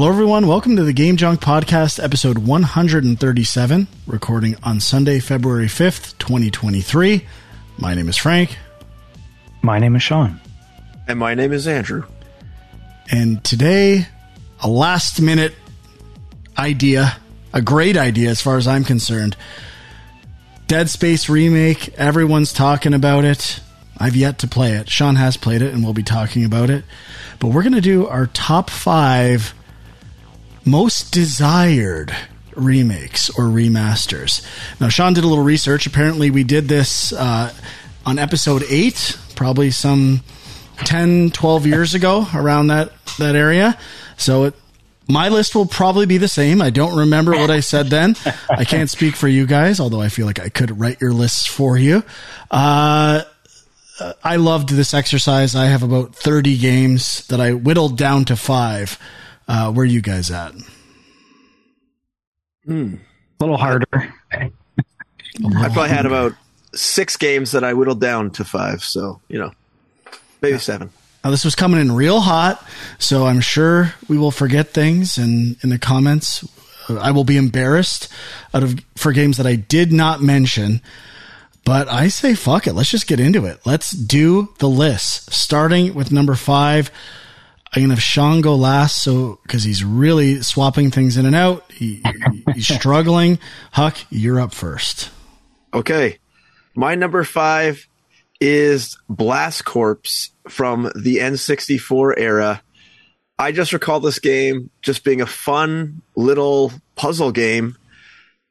Hello, everyone. Welcome to the Game Junk Podcast, episode 137, recording on Sunday, February 5th, 2023. My name is Frank. My name is Sean. And my name is Andrew. And today, a last minute idea, a great idea as far as I'm concerned. Dead Space remake, everyone's talking about it. I've yet to play it. Sean has played it and we'll be talking about it. But we're going to do our top five most desired remakes or remasters. Now, Sean did a little research. Apparently, we did this uh, on episode eight, probably some 10, 12 years ago, around that, that area. So it, my list will probably be the same. I don't remember what I said then. I can't speak for you guys, although I feel like I could write your lists for you. Uh, I loved this exercise. I have about 30 games that I whittled down to five. Uh, where are you guys at? Hmm. A little harder. I probably had about six games that I whittled down to five. So, you know, maybe yeah. seven. Now, this was coming in real hot, so I'm sure we will forget things and in the comments. I will be embarrassed out of for games that I did not mention. But I say fuck it. Let's just get into it. Let's do the list. Starting with number five. I'm gonna have Sean go last, so because he's really swapping things in and out. He, he's struggling. Huck, you're up first. Okay, my number five is Blast Corps from the N64 era. I just recall this game just being a fun little puzzle game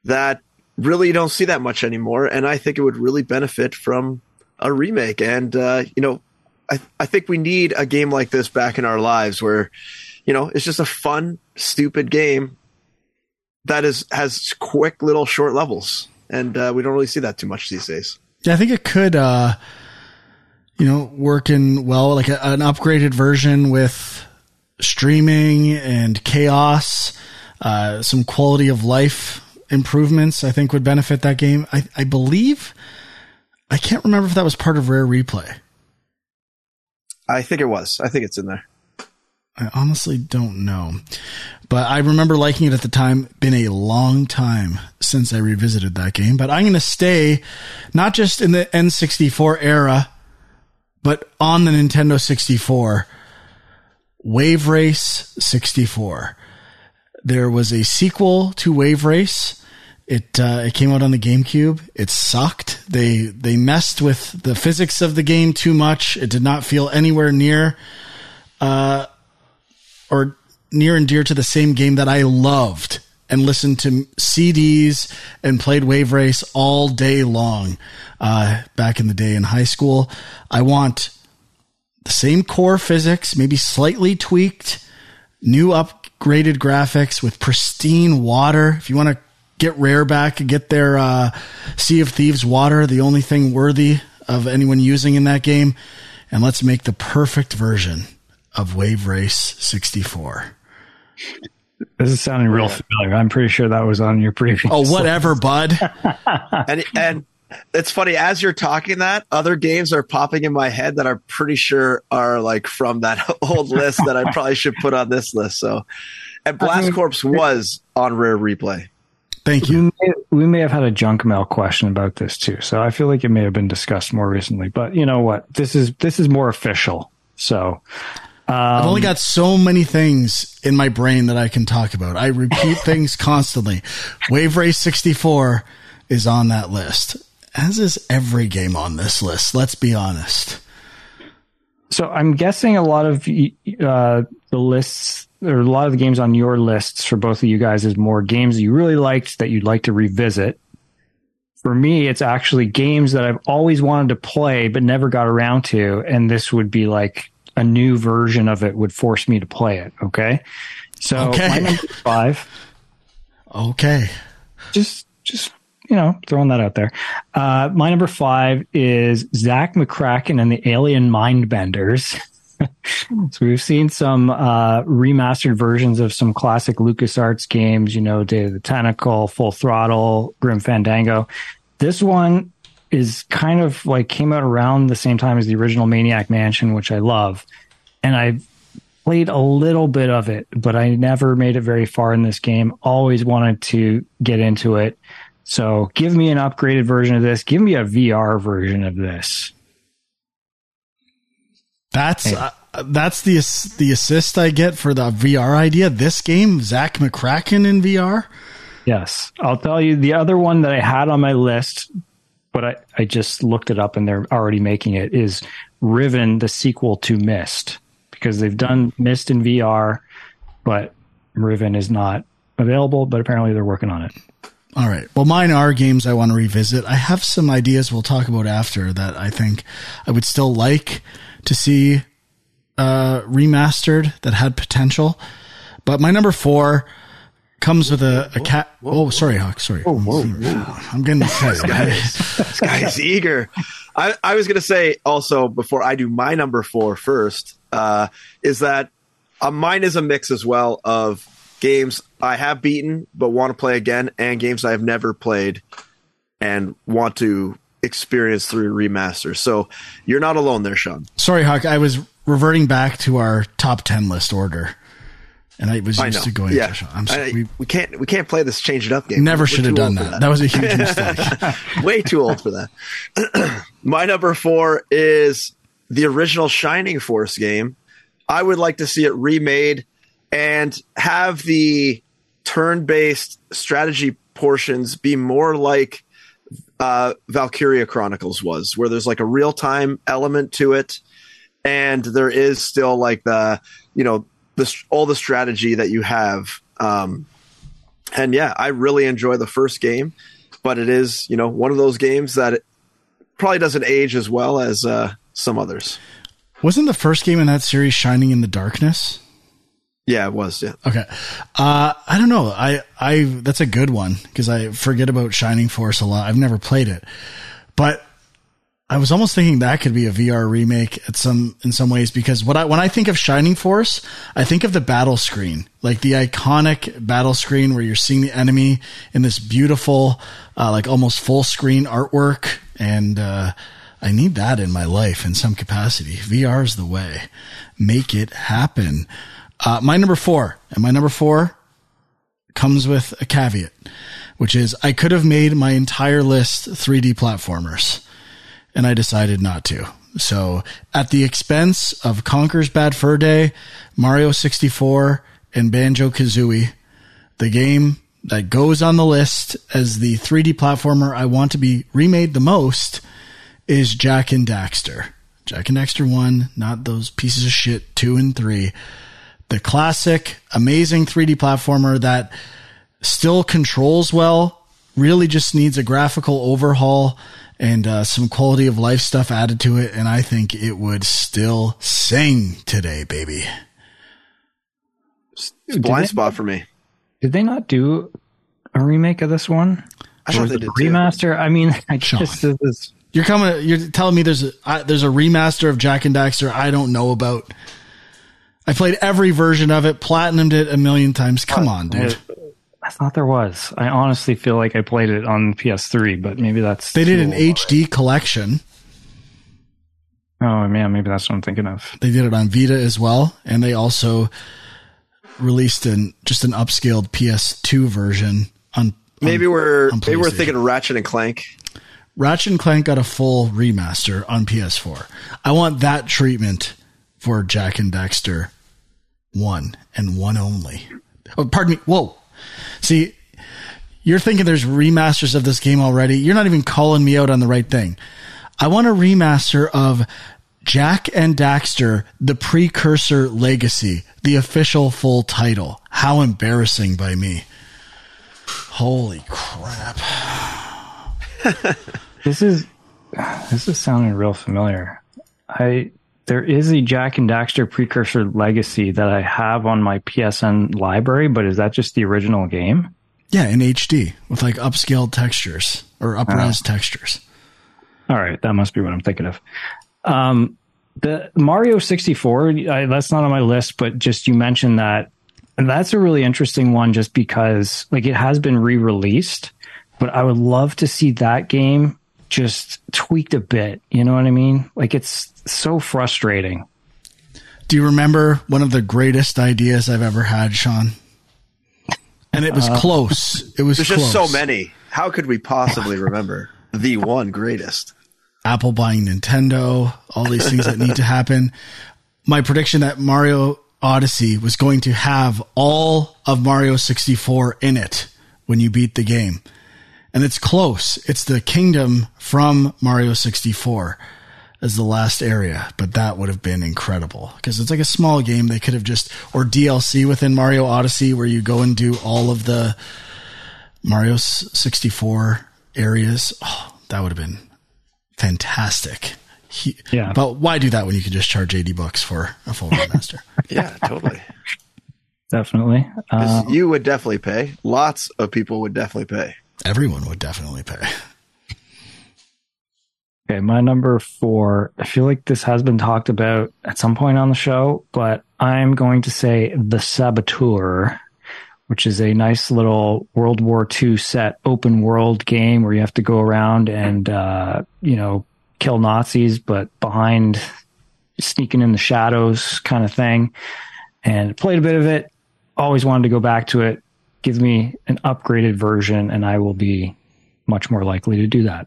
that really you don't see that much anymore. And I think it would really benefit from a remake. And, uh, you know, I, I think we need a game like this back in our lives where, you know, it's just a fun, stupid game that is has quick little short levels. And uh, we don't really see that too much these days. Yeah, I think it could, uh, you know, work in well, like a, an upgraded version with streaming and chaos, uh, some quality of life improvements I think would benefit that game. I, I believe I can't remember if that was part of Rare Replay. I think it was. I think it's in there. I honestly don't know. But I remember liking it at the time. Been a long time since I revisited that game. But I'm going to stay not just in the N64 era, but on the Nintendo 64. Wave Race 64. There was a sequel to Wave Race it uh, it came out on the GameCube. It sucked. They they messed with the physics of the game too much. It did not feel anywhere near, uh, or near and dear to the same game that I loved and listened to CDs and played Wave Race all day long. Uh, back in the day in high school, I want the same core physics, maybe slightly tweaked, new upgraded graphics with pristine water. If you want to get Rare back, get their uh, Sea of Thieves water, the only thing worthy of anyone using in that game, and let's make the perfect version of Wave Race 64. This is sounding real familiar. I'm pretty sure that was on your previous. Oh, whatever, bud. and and it's funny as you're talking that other games are popping in my head that I'm pretty sure are like from that old list that I probably should put on this list. So, and Blast Corps was on Rare Replay. Thank you. We may, we may, have had a junk mail question about this too, so I feel like it may have been discussed more recently. But you know what? This is this is more official. So um, I've only got so many things in my brain that I can talk about. I repeat things constantly. Wave Race 64 is on that list, as is every game on this list. Let's be honest. So I'm guessing a lot of uh, the lists or a lot of the games on your lists for both of you guys is more games you really liked that you'd like to revisit. For me, it's actually games that I've always wanted to play but never got around to, and this would be like a new version of it would force me to play it. Okay, so okay. my number five. Okay, just just you know throwing that out there. Uh, my number five is Zak McCracken and the Alien Mindbenders. so we've seen some uh, remastered versions of some classic LucasArts games, you know, Day of the Tentacle, Full Throttle, Grim Fandango. This one is kind of like came out around the same time as the original Maniac Mansion, which I love. And I played a little bit of it, but I never made it very far in this game. Always wanted to get into it. So give me an upgraded version of this. Give me a VR version of this. That's hey. uh, that's the the assist I get for the VR idea. This game, Zak McCracken in VR. Yes, I'll tell you the other one that I had on my list, but I, I just looked it up and they're already making it is Riven, the sequel to Myst, because they've done Myst in VR, but Riven is not available. But apparently they're working on it. All right. Well, mine are games I want to revisit. I have some ideas we'll talk about after that I think I would still like to see uh, remastered that had potential. But my number four comes with a, a cat. Oh, sorry, Hawk. Sorry. Oh, whoa, I'm getting excited. this, guy, this guy's eager. I, I was going to say also before I do my number four first uh, is that uh, mine is a mix as well of games I have beaten but want to play again and games I have never played and want to experience through remasters. So you're not alone there, Sean. Sorry, Hawk. I was reverting back to our top 10 list order. And I was used I to going. Yeah, I'm sorry, I, we, we, can't we can't play this change it up game. Never should have done that. that. that. was a huge mistake. Way too old for that. My number four is the original Shining Force game. I would like to see it remade and have the turn-based strategy portions be more like uh, Valkyria Chronicles was, where there's like a real-time element to it, and there is still like the you know the all the strategy that you have. Um, and yeah, I really enjoy the first game, but it is you know one of those games that probably doesn't age as well as uh, some others. Wasn't the first game in that series Shining in the Darkness? Yeah, it was. Yeah. Okay. Uh, I don't know. I, I, that's a good one because I forget about Shining Force a lot. I've never played it, but I was almost thinking that could be a VR remake at some, in some ways because what I, when I think of Shining Force, I think of the battle screen, like the iconic battle screen where you're seeing the enemy in this beautiful, uh, like almost full screen artwork. And, uh, I need that in my life in some capacity. VR is the way. Make it happen. Uh, my number four, and my number four comes with a caveat, which is I could have made my entire list 3D platformers, and I decided not to. So, at the expense of Conker's Bad Fur Day, Mario 64, and Banjo Kazooie, the game that goes on the list as the 3D platformer I want to be remade the most is Jak and Daxter. Jak and Daxter 1, not those pieces of shit 2 and 3 the classic, amazing 3D platformer that still controls well, really just needs a graphical overhaul and uh, some quality of life stuff added to it. And I think it would still sing today, baby. It's blind spot for me. Did they not do a remake of this one? I thought they did remaster. Too. I mean, I guess this is. You're coming. You're telling me there's a uh, there's a remaster of Jak and Daxter I don't know about. I played every version of it, platinumed it a million times. Come on, dude. I thought there was. I honestly feel like I played it on PS3, but maybe that's. They did an HD collection. Oh man, maybe that's what I'm thinking of. They did it on Vita as well, and they also released an just an upscaled PS2 version on. Maybe on, we're on maybe we're thinking of Ratchet and Clank. Ratchet and Clank got a full remaster on PS4. I want that treatment for Jak and Daxter one and one only. Oh, pardon me. Whoa. See, you're thinking there's remasters of this game already. You're not even calling me out on the right thing. I want a remaster of Jak and Daxter, the precursor legacy, the official full title. How embarrassing by me. Holy crap. this is this is sounding real familiar. I there is a Jak and Daxter precursor legacy that I have on my PSN library, but is that just the original game? Yeah, in HD with like upscaled textures or upres uh, textures. All right, that must be what I'm thinking of. Um, the Mario 64, I, that's not on my list, but just you mentioned that, and that's a really interesting one, just because like it has been re-released, but I would love to see that game just tweaked a bit. You know what I mean? Like it's so frustrating. Do you remember one of the greatest ideas I've ever had, Sean? And it was uh, close. It was There's close. just so many. How could we possibly remember the one greatest? Apple buying Nintendo, all these things that need to happen. My prediction that Mario Odyssey was going to have all of Mario 64 in it when you beat the game. And it's close. It's the kingdom from Mario 64 as the last area, but that would have been incredible because it's like a small game. They could have just, or DLC within Mario Odyssey where you go and do all of the Mario 64 areas. Oh, that would have been fantastic. He, yeah. But why do that when you can just charge 80 bucks for a full remaster? yeah, totally. Definitely. Um, you would definitely pay. Lots of people would definitely pay. Everyone would definitely pay. Okay, my number four. I feel like this has been talked about at some point on the show, but I'm going to say The Saboteur, which is a nice little World War II set open world game where you have to go around and, uh, you know, kill Nazis, but behind sneaking in the shadows kind of thing. And played a bit of it. Always wanted to go back to it. Give me an upgraded version, and I will be much more likely to do that.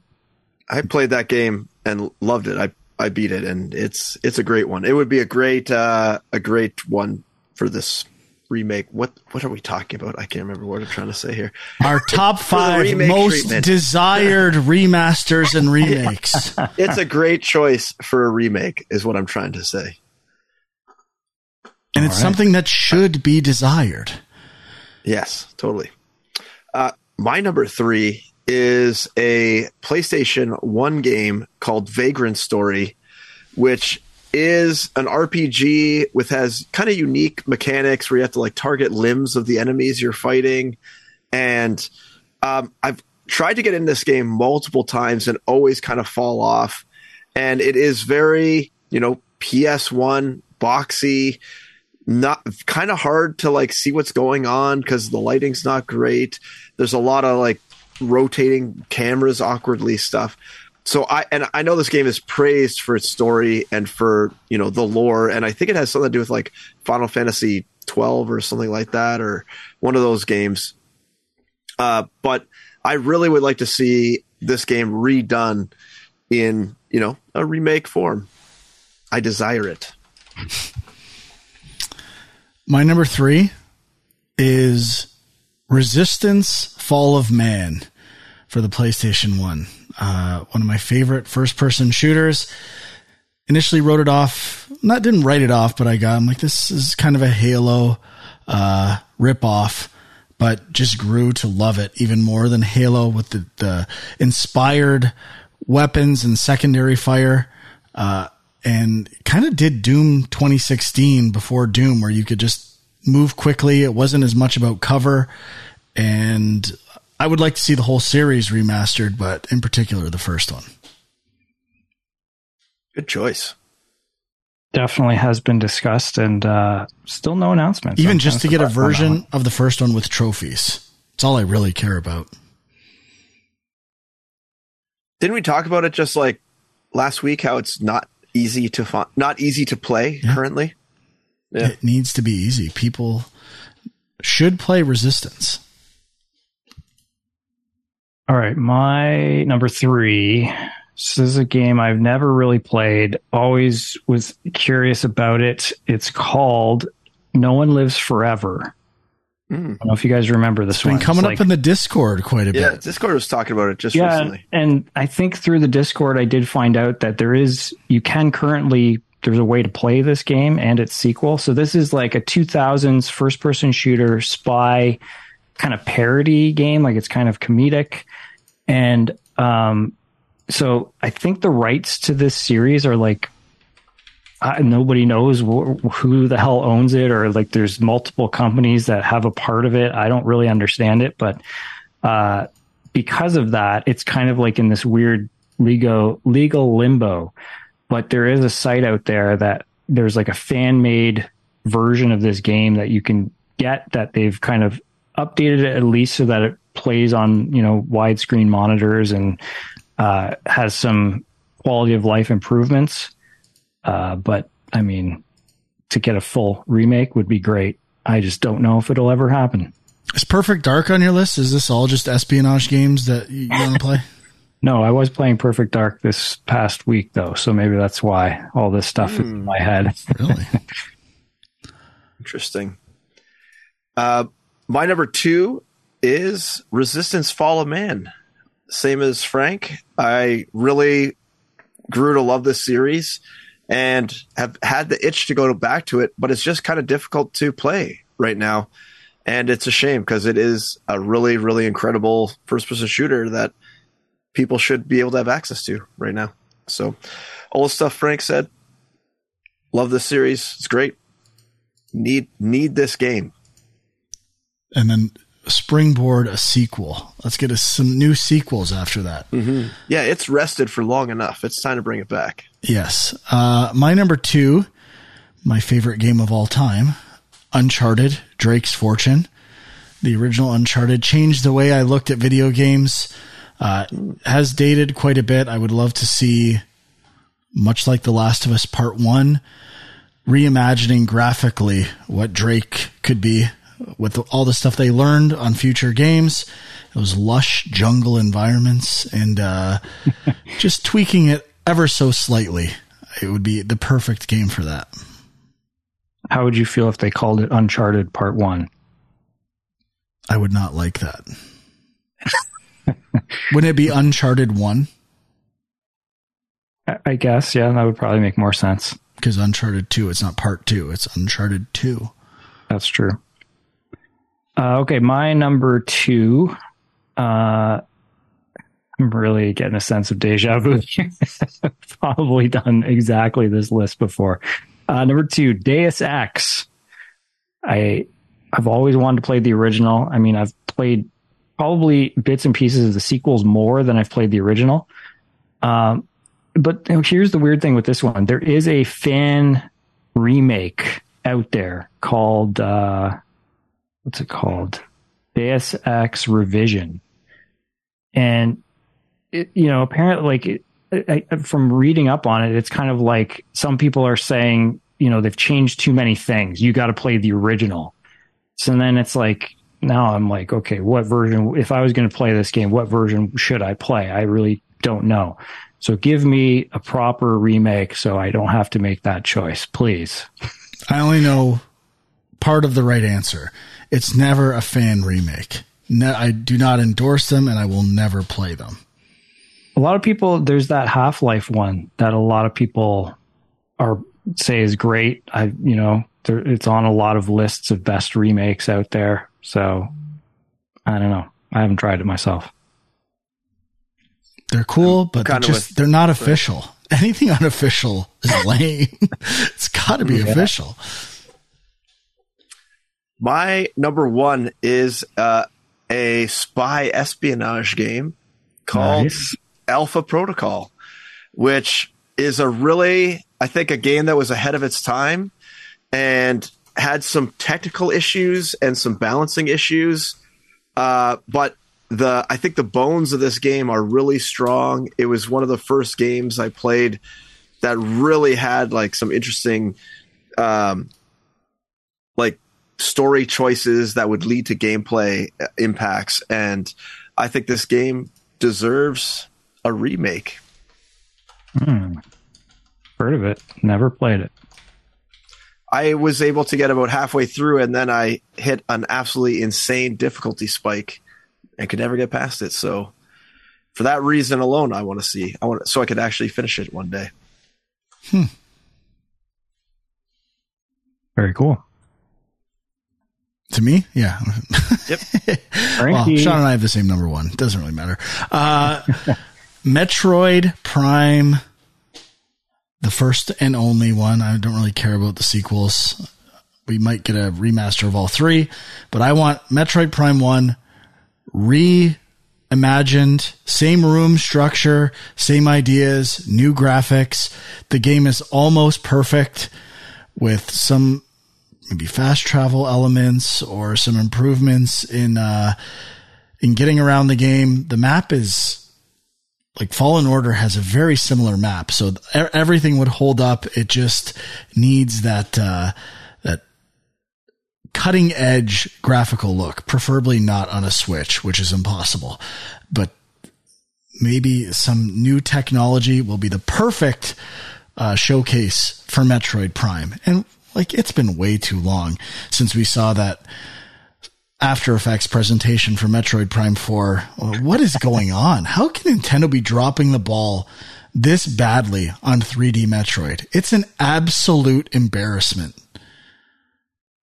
I played that game and loved it. I I beat it, and it's it's a great one. It would be a great uh, a great one for this remake. What what are we talking about? I can't remember what I'm trying to say here. Our top five most treatment. desired remasters and remakes. it's a great choice for a remake, is what I'm trying to say. And All it's right. something that should be desired. Yes, totally. Uh, my number three is a PlayStation 1 game called Vagrant Story, which is an RPG with has kind of unique mechanics where you have to like target limbs of the enemies you're fighting. And um, I've tried to get in this game multiple times and always kind of fall off. And it is very, you know, PS1 boxy, not kind of hard to like see what's going on because the lighting's not great. There's a lot of like rotating cameras awkwardly stuff so I and I know this game is praised for its story and for you know the lore, and I think it has something to do with like Final Fantasy twelve or something like that, or one of those games. Uh, but I really would like to see this game redone in you know a remake form. I desire it. My number three is Resistance: Fall of Man for the PlayStation One uh, one of my favorite first person shooters. Initially wrote it off, not didn't write it off, but I got, I'm like, this is kind of a Halo, uh, rip off, but just grew to love it even more than Halo with the, the inspired weapons and secondary fire. Uh, and kind of did Doom 2016 before Doom, where you could just move quickly. It wasn't as much about cover and I would like to see the whole series remastered, but in particular the first one. Good choice. Definitely has been discussed and uh, still no announcements. Even just to get a version of the first one with trophies. It's all I really care about. Didn't we talk about it just like last week? How it's not easy to find, not easy to play yeah. currently. Yeah. It needs to be easy. People should play Resistance. All right, my number three. This is a game I've never really played. Always was curious about it. It's called No One Lives Forever. Mm. I don't know if you guys remember this it's been one. coming it's up like, in the Discord quite a bit. yeah. Discord was talking about it just yeah, recently. And I think through the Discord, I did find out that there is, you can currently, there's a way to play this game and its sequel. So this is like a 2000s first person shooter spy kind of parody game. Like it's kind of comedic. And um, so I think the rights to this series are like uh, nobody knows wh- who the hell owns it, or like there's multiple companies that have a part of it. I don't really understand it, but uh, because of that, it's kind of like in this weird legal legal limbo. But there is a site out there that there's like a fan made version of this game that you can get that they've kind of updated it at least so that it plays on you know widescreen monitors and uh, has some quality of life improvements. Uh, but I mean, to get a full remake would be great. I just don't know if it'll ever happen. Is Perfect Dark on your list? Is this all just espionage games that you want to play? No, I was playing Perfect Dark this past week though, so maybe that's why all this stuff mm. is in my head. really interesting. Uh, my number two is Resistance: Fall of Man. Same as Frank, I really grew to love this series and have had the itch to go back to it, but it's just kind of difficult to play right now. And it's a shame because it is a really, really incredible first person shooter that people should be able to have access to right now. So, all the stuff Frank said, love this series. It's great. Need need this game. And then springboard a sequel. Let's get us some new sequels after that. Mm-hmm. Yeah, it's rested for long enough. It's time to bring it back. Yes. Uh, my number two, my favorite game of all time, Uncharted, Drake's Fortune. The original Uncharted changed the way I looked at video games. Uh, has dated quite a bit. I would love to see, much like The Last of Us Part 1, reimagining graphically what Drake could be with all the stuff they learned on future games, those lush jungle environments, and uh, just tweaking it ever so slightly. It would be the perfect game for that. How would you feel if they called it Uncharted Part 1? I would not like that. Wouldn't it be Uncharted 1? I guess, yeah, that would probably make more sense. Because Uncharted 2, it's not Part 2, it's Uncharted 2. That's true. Uh, okay, my number two. Uh, I'm really getting a sense of deja vu. Probably done exactly this list before. Uh, number two, Deus Ex. I I've always wanted to play the original. I mean, I've played probably bits and pieces of the sequels more than I've played the original. Um, but here's the weird thing with this one: there is a fan remake out there called uh, what's it called? Deus Ex Revision. And it, you know, apparently, like it, I, from reading up on it, it's kind of like some people are saying, you know, they've changed too many things. You got to play the original. So then it's like, now I'm like, okay, what version? If I was going to play this game, what version should I play? I really don't know. So give me a proper remake so I don't have to make that choice, please. I only know part of the right answer. It's never a fan remake. No, I do not endorse them and I will never play them. A lot of people, there's that Half Life one that a lot of people are say is great. I, you know, there, it's on a lot of lists of best remakes out there. So I don't know. I haven't tried it myself. They're cool, but they're just with, they're not official. Anything unofficial is lame. it's got to be yeah. official. My number one is uh, a spy espionage game called nice. Alpha Protocol, which is a really, I think, a game that was ahead of its time and had some technical issues and some balancing issues. Uh, but the I think the bones of this game are really strong. It was one of the first games I played that really had like some interesting um, like story choices that would lead to gameplay impacts. And I think this game deserves a remake. Hmm. Heard of it? Never played it. I was able to get about halfway through, and then I hit an absolutely insane difficulty spike, and could never get past it. So, for that reason alone, I want to see. I want so I could actually finish it one day. Hmm. Very cool. To me, yeah. Yep. well, Sean and I have the same number one. Doesn't really matter. Uh, Metroid Prime, the first and only one. I don't really care about the sequels. We might get a remaster of all three, but I want Metroid Prime 1 reimagined, same room structure, same ideas, new graphics. The game is almost perfect with some maybe fast travel elements or some improvements in uh, in getting around the game. The map is like Fallen Order has a very similar map, so everything would hold up. It just needs that uh, that cutting edge graphical look, preferably not on a Switch, which is impossible. But maybe some new technology will be the perfect uh, showcase for Metroid Prime. And like it's been way too long since we saw that after Effects presentation for Metroid Prime 4. What is going on? How can Nintendo be dropping the ball this badly on 3D Metroid? It's an absolute embarrassment.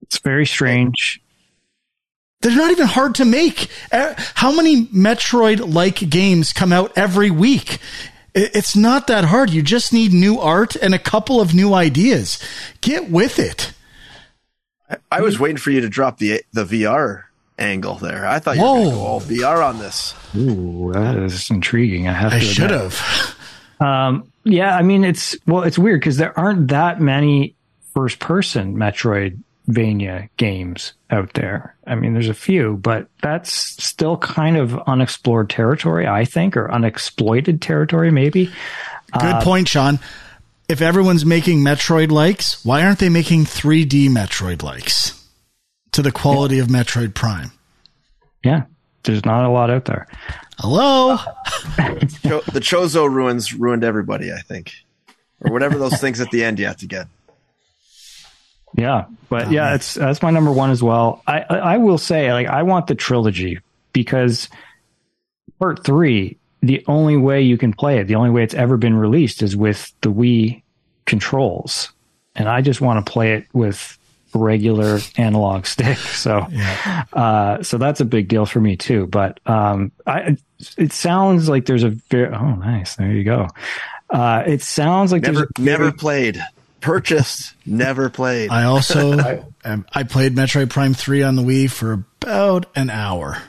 It's very strange. They're not even hard to make. How many Metroid like games come out every week? It's not that hard. You just need new art and a couple of new ideas. Get with it. I was waiting for you to drop the the VR angle there. I thought you Whoa. were going to go all VR on this. Ooh, that is intriguing. I have. To. I should have. Um, yeah, I mean it's well, it's weird because there aren't that many first-person Metroidvania games out there. I mean, there's a few, but that's still kind of unexplored territory, I think, or unexploited territory, maybe. Good uh, point, Sean. If everyone's making Metroid likes, why aren't they making 3D Metroid likes? to the quality yeah. of Metroid Prime. Yeah, there's not a lot out there. Hello. the Chozo ruins ruined everybody. I think, or whatever those things at the end you have to get. Yeah, but oh, yeah, man. it's that's my number one as well. I I will say like I want the trilogy because part three, the only way you can play it, the only way it's ever been released is with the Wii controls, and I just want to play it with regular analog stick. So, yeah. uh, so that's a big deal for me too. But um, I, it sounds like there's a very oh nice there you go. Uh, it sounds like never never played purchased never played. I also I, I played Metroid Prime three on the Wii for about an hour.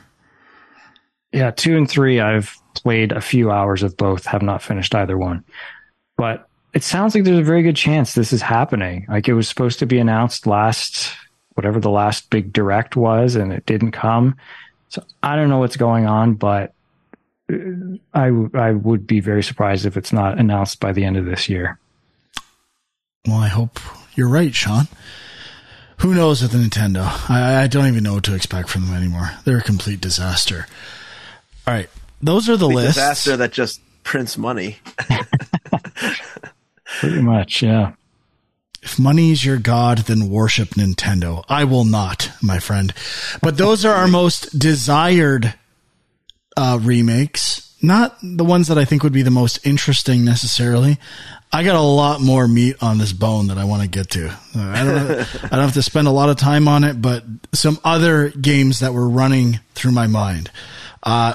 Yeah, two and three I've played a few hours of both. Have not finished either one, but it sounds like there's a very good chance this is happening. Like it was supposed to be announced last, whatever the last big direct was, and it didn't come. So I don't know what's going on, but uh, I, I would be very surprised if it's not announced by the end of this year. Well, I hope you're right, Sean. Who knows with the Nintendo? I, I don't even know what to expect from them anymore. They're a complete disaster. All right. Those are the lists. Disaster that just prints money. Pretty much, yeah. If money is your god, then worship Nintendo. I will not, my friend. But those are our most desired uh, remakes. Not the ones that I think would be the most interesting necessarily. I got a lot more meat on this bone that I want to get to. I don't, I don't have to spend a lot of time on it, but some other games that were running through my mind. Uh,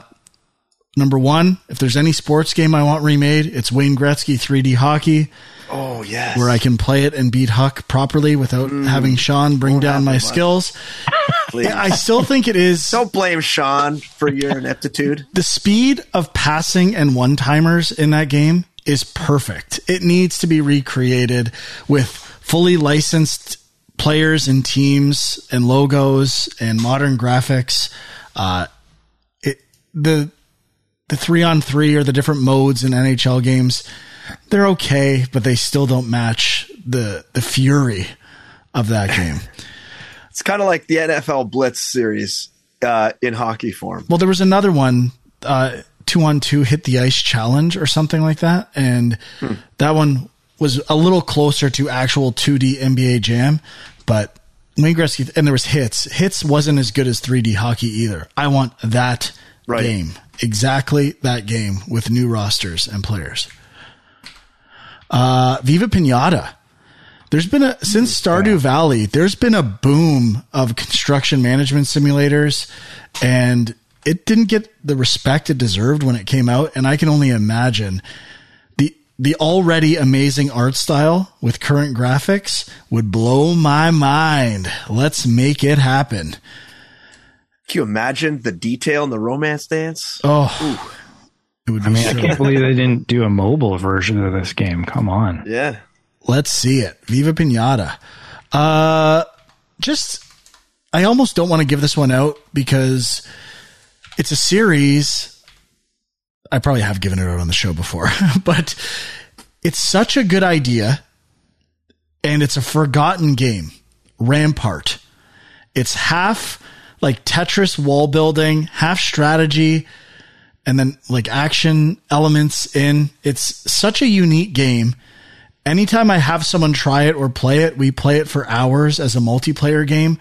number one, if there's any sports game I want remade, it's Wayne Gretzky 3D hockey. Oh yes, where I can play it and beat Huck properly without mm. having Sean bring down my skills. I still think it is. Don't blame Sean for your ineptitude. The speed of passing and one timers in that game is perfect. It needs to be recreated with fully licensed players and teams and logos and modern graphics. Uh, it the the three on three or the different modes in NHL games they're okay, but they still don't match the the fury of that game. it's kind of like the NFL Blitz series uh, in hockey form. Well, there was another one, uh, two on two hit the ice challenge or something like that, and hmm. that one was a little closer to actual 2D NBA Jam, but Wayne Gretzky and there was hits. Hits wasn't as good as 3D hockey either. I want that right. game, exactly that game with new rosters and players. Uh, Viva Pinata. There's been a since Stardew Valley. There's been a boom of construction management simulators, and it didn't get the respect it deserved when it came out. And I can only imagine the the already amazing art style with current graphics would blow my mind. Let's make it happen. Can you imagine the detail in the romance dance? Oh, It would I mean, so I can't believe they didn't do a mobile version of this game. Come on. Yeah. Let's see it. Viva Pinata. Uh, just, I almost don't want to give this one out because it's a series I probably have given it out on the show before, but it's such a good idea and it's a forgotten game. Rampart. It's half like Tetris wall building, half strategy, and then like action elements in. It's such a unique game. Anytime I have someone try it or play it, we play it for hours as a multiplayer game.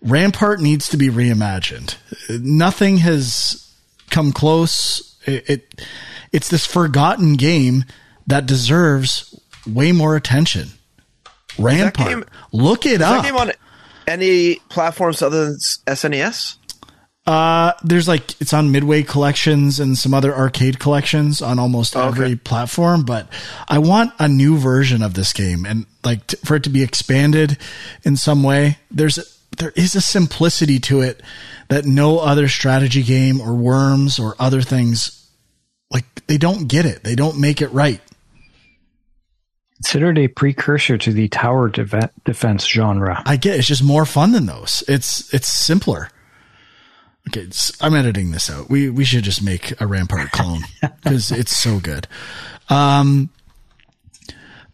Rampart needs to be reimagined. Nothing has come close. It, it it's this forgotten game that deserves way more attention. Rampart. Game, Look it up. game on any platforms other than SNES? Uh, there's like it's on Midway collections and some other arcade collections on almost oh, every platform. But I want a new version of this game and like t- for it to be expanded in some way. There's there is a simplicity to it that no other strategy game or Worms or other things like they don't get it. They don't make it right. Considered a precursor to the tower de- defense genre. I get it's just more fun than those. It's it's simpler. Okay, I'm editing this out. We we should just make a Rampart clone because it's so good. Um,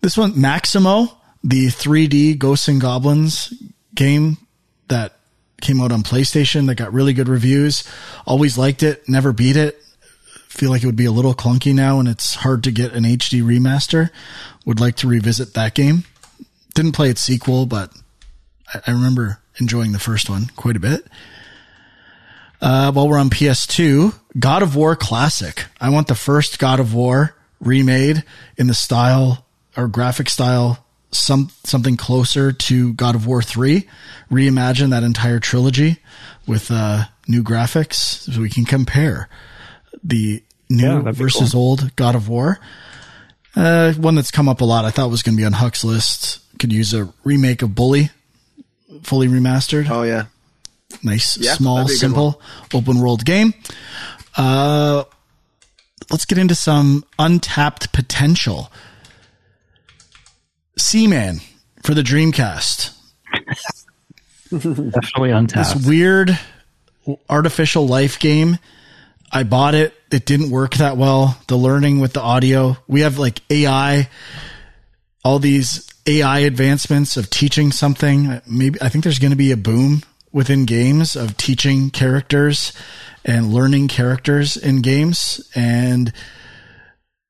this one Maximo, the 3D Ghosts and Goblins game that came out on PlayStation that got really good reviews. Always liked it, never beat it feel like it would be a little clunky now and it's hard to get an HD remaster. Would like to revisit that game. Didn't play its sequel, but I, remember enjoying the first one quite a bit. Uh, while we're on PS2, God of War Classic. I want the first God of War remade in the style or graphic style, some something closer to God of War 3. Reimagine that entire trilogy with uh, new graphics so we can compare the new yeah, versus cool. old God of War. Uh, one that's come up a lot. I thought was going to be on Huck's list. Could use a remake of Bully, fully remastered. Oh yeah, nice, yeah, small, simple, open world game. Uh, let's get into some untapped potential. Seaman for the Dreamcast. Definitely untapped. This weird artificial life game I bought it. It didn't work that well. The learning with the audio. We have like AI, all these AI advancements of teaching something. Maybe I think there's going to be a boom within games of teaching characters and learning characters in games. And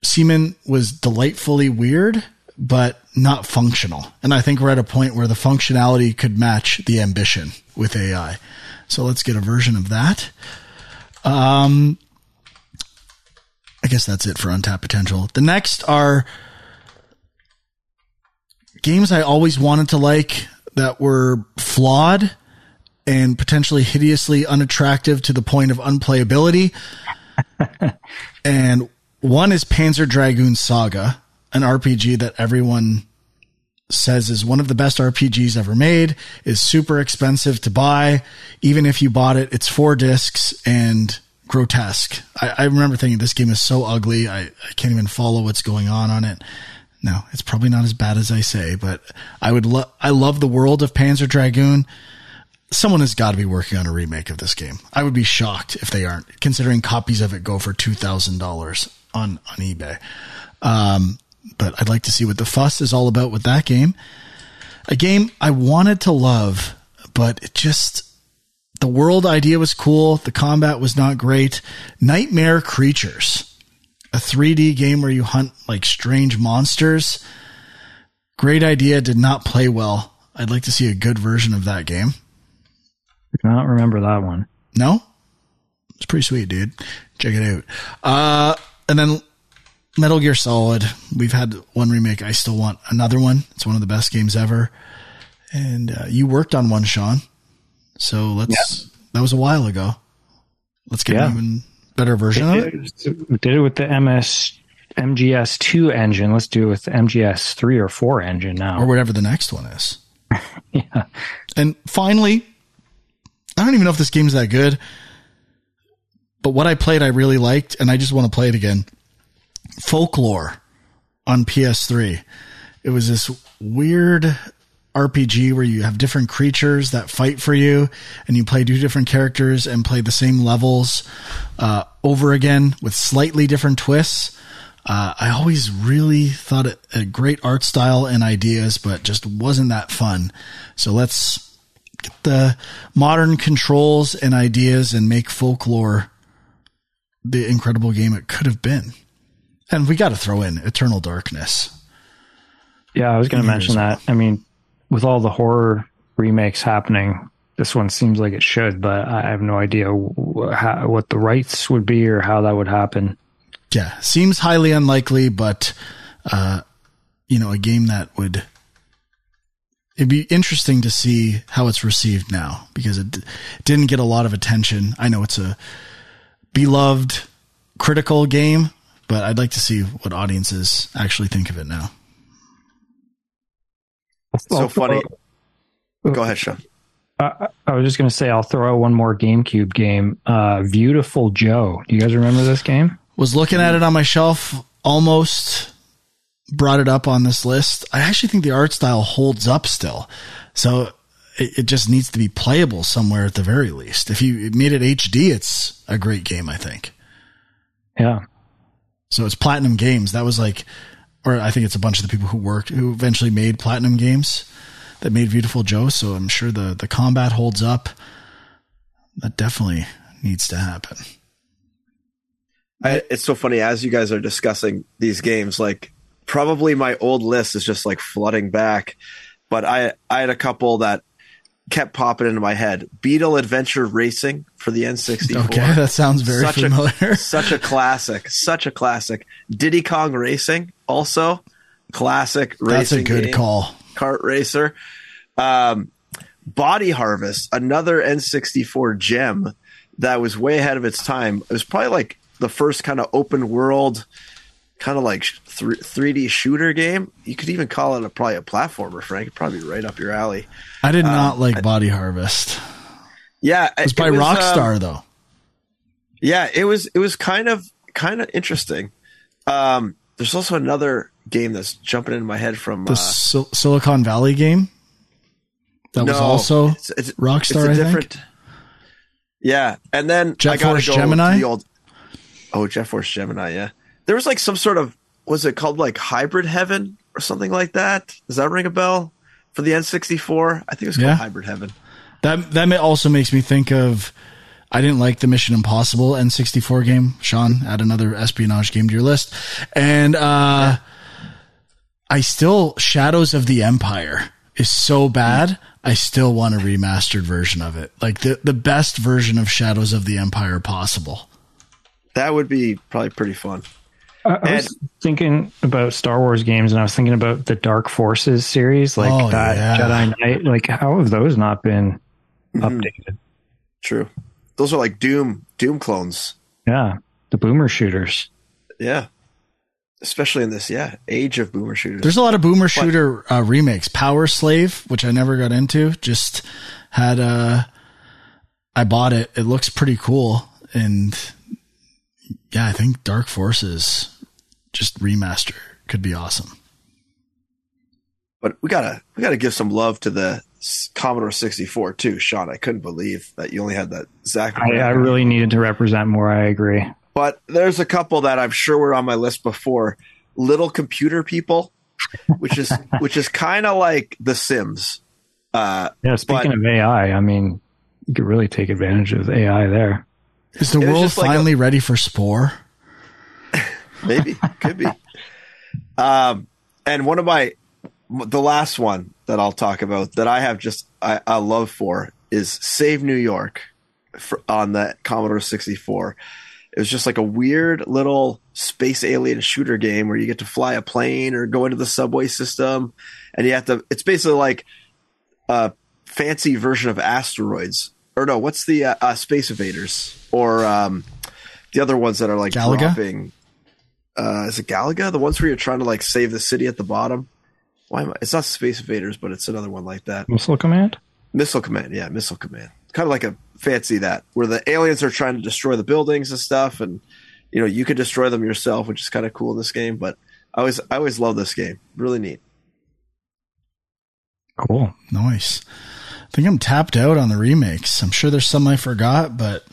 Seaman was delightfully weird, but not functional. And I think we're at a point where the functionality could match the ambition with AI. So let's get a version of that. Um, I guess that's it for untapped potential. The next are games I always wanted to like that were flawed and potentially hideously unattractive to the point of unplayability. and one is Panzer Dragoon Saga, an RPG that everyone says is one of the best RPGs ever made, is super expensive to buy. Even if you bought it, it's four discs and grotesque. I, I remember thinking this game is so ugly. I, I can't even follow what's going on on it. No, it's probably not as bad as I say, but I would love, I love the world of Panzer Dragoon. Someone has got to be working on a remake of this game. I would be shocked if they aren't, considering copies of it go for $2,000 on, on eBay. Um, but I'd like to see what the fuss is all about with that game. A game I wanted to love, but it just the world idea was cool. The combat was not great. Nightmare Creatures, a 3D game where you hunt like strange monsters. Great idea. Did not play well. I'd like to see a good version of that game. I don't remember that one. No, it's pretty sweet, dude. Check it out. Uh, and then Metal Gear Solid. We've had one remake. I still want another one. It's one of the best games ever. And uh, you worked on one, Sean. So let's. Yeah. That was a while ago. Let's get yeah. an even better version of it. We did it with the MS MGS two engine. Let's do it with MGS three or four engine now, or whatever the next one is. yeah. And finally, I don't even know if this game's that good, but what I played, I really liked, and I just want to play it again. Folklore on PS3. It was this weird RPG where you have different creatures that fight for you, and you play two different characters and play the same levels uh, over again with slightly different twists. Uh, I always really thought it a great art style and ideas, but just wasn't that fun. So let's get the modern controls and ideas and make folklore the incredible game it could have been. And we got to throw in Eternal Darkness. Yeah, I was going to mention that. I mean, with all the horror remakes happening, this one seems like it should, but I have no idea how, what the rights would be or how that would happen. Yeah, seems highly unlikely, but uh, you know, a game that would it'd be interesting to see how it's received now because it d- didn't get a lot of attention. I know it's a beloved critical game, but I'd like to see what audiences actually think of it now. So funny. Go ahead, Sean. I, I was just going to say I'll throw out one more GameCube game, uh, Viewtiful Joe. Do you guys remember this game? Was looking at it on my shelf, almost brought it up on this list. I actually think the art style holds up still. So it, it just needs to be playable somewhere at the very least. If you made it HD, it's a great game, I think. Yeah. So it's Platinum Games. That was like, or I think it's a bunch of the people who worked, who eventually made Platinum Games that made Viewtiful Joe. So I'm sure the, the combat holds up. That definitely needs to happen. I, it's so funny as you guys are discussing these games, like probably my old list is just like flooding back, but I, I had a couple that kept popping into my head. Beetle Adventure Racing for the N64. Okay, that sounds very such familiar. A, such a classic. Such a classic. Diddy Kong Racing, also classic That's a good game. call. Kart Racer. Um, Body Harvest, another N64 gem that was way ahead of its time. It was probably like the first kind of open world, kind of like th- 3D shooter game. You could even call it a probably a platformer, Frank. Probably right up your alley. I did not like Body Harvest. Yeah, It was by um, Rockstar though. Yeah, it was it was kind of kind of interesting. Um, there's also another game that's jumping into my head from The uh, Sil- Silicon Valley game. That was also it's, it's, Rockstar, It's a I think? different. Yeah, and then Jet I Force go Gemini? The old. Oh, Jet Force Gemini. Yeah, there was like some sort of was it called like Hybrid Heaven or something like that? Does that ring a bell for the N64? I think it was called Yeah. Hybrid Heaven. That that also makes me think of. I didn't like the Mission Impossible N64 game. Sean, add another espionage game to your list, and uh, I still Shadows of the Empire is so bad. I still want a remastered version of it, like the the best version of Shadows of the Empire possible. That would be probably pretty fun. I, I was thinking about Star Wars games, and I was thinking about the Dark Forces series, like Oh, that yeah. Jedi Knight. Like, how have those not been Mm-hmm. updated? True. Those are like Doom Doom clones. Yeah, the boomer shooters. Yeah. Especially in this, yeah, age of boomer shooters. There's a lot of boomer shooter uh, remakes. Power Slave, which I never got into, just had uh I bought it. It looks pretty cool and yeah, I think Dark Forces just remaster could be awesome. but we gotta we gotta give some love to the Commodore 64 too, Sean. I couldn't believe that you only had that Zak. I, I really needed to represent more. I agree. But there's a couple that I'm sure were on my list before. Little computer people, which is which is kind of like The Sims. Uh, Yeah, speaking But- of AI, I mean, you could really take advantage of AI there. Is the world just like a- finally ready for Spore? Maybe could be. Um, and one of my the last one that I'll talk about that I have just I, a love for is Save New York for, on the Commodore 64. It was just like a weird little space alien shooter game where you get to fly a plane or go into the subway system, and you have to. It's basically like a fancy version of asteroids, or no, what's the uh, uh, Space Invaders or um, the other ones that are like Galaga? dropping. Uh, is it Galaga? The ones where you're trying to like save the city at the bottom. Why am I? It's not Space Invaders, but it's another one like that. Missile Command. Missile Command, yeah, Missile Command. Kind of like a fancy that where the aliens are trying to destroy the buildings and stuff, and you know you could destroy them yourself, which is kind of cool in this game. But I always, I always love this game. Really neat. Cool. Nice. I think I'm tapped out on the remakes. I'm sure there's some I forgot, but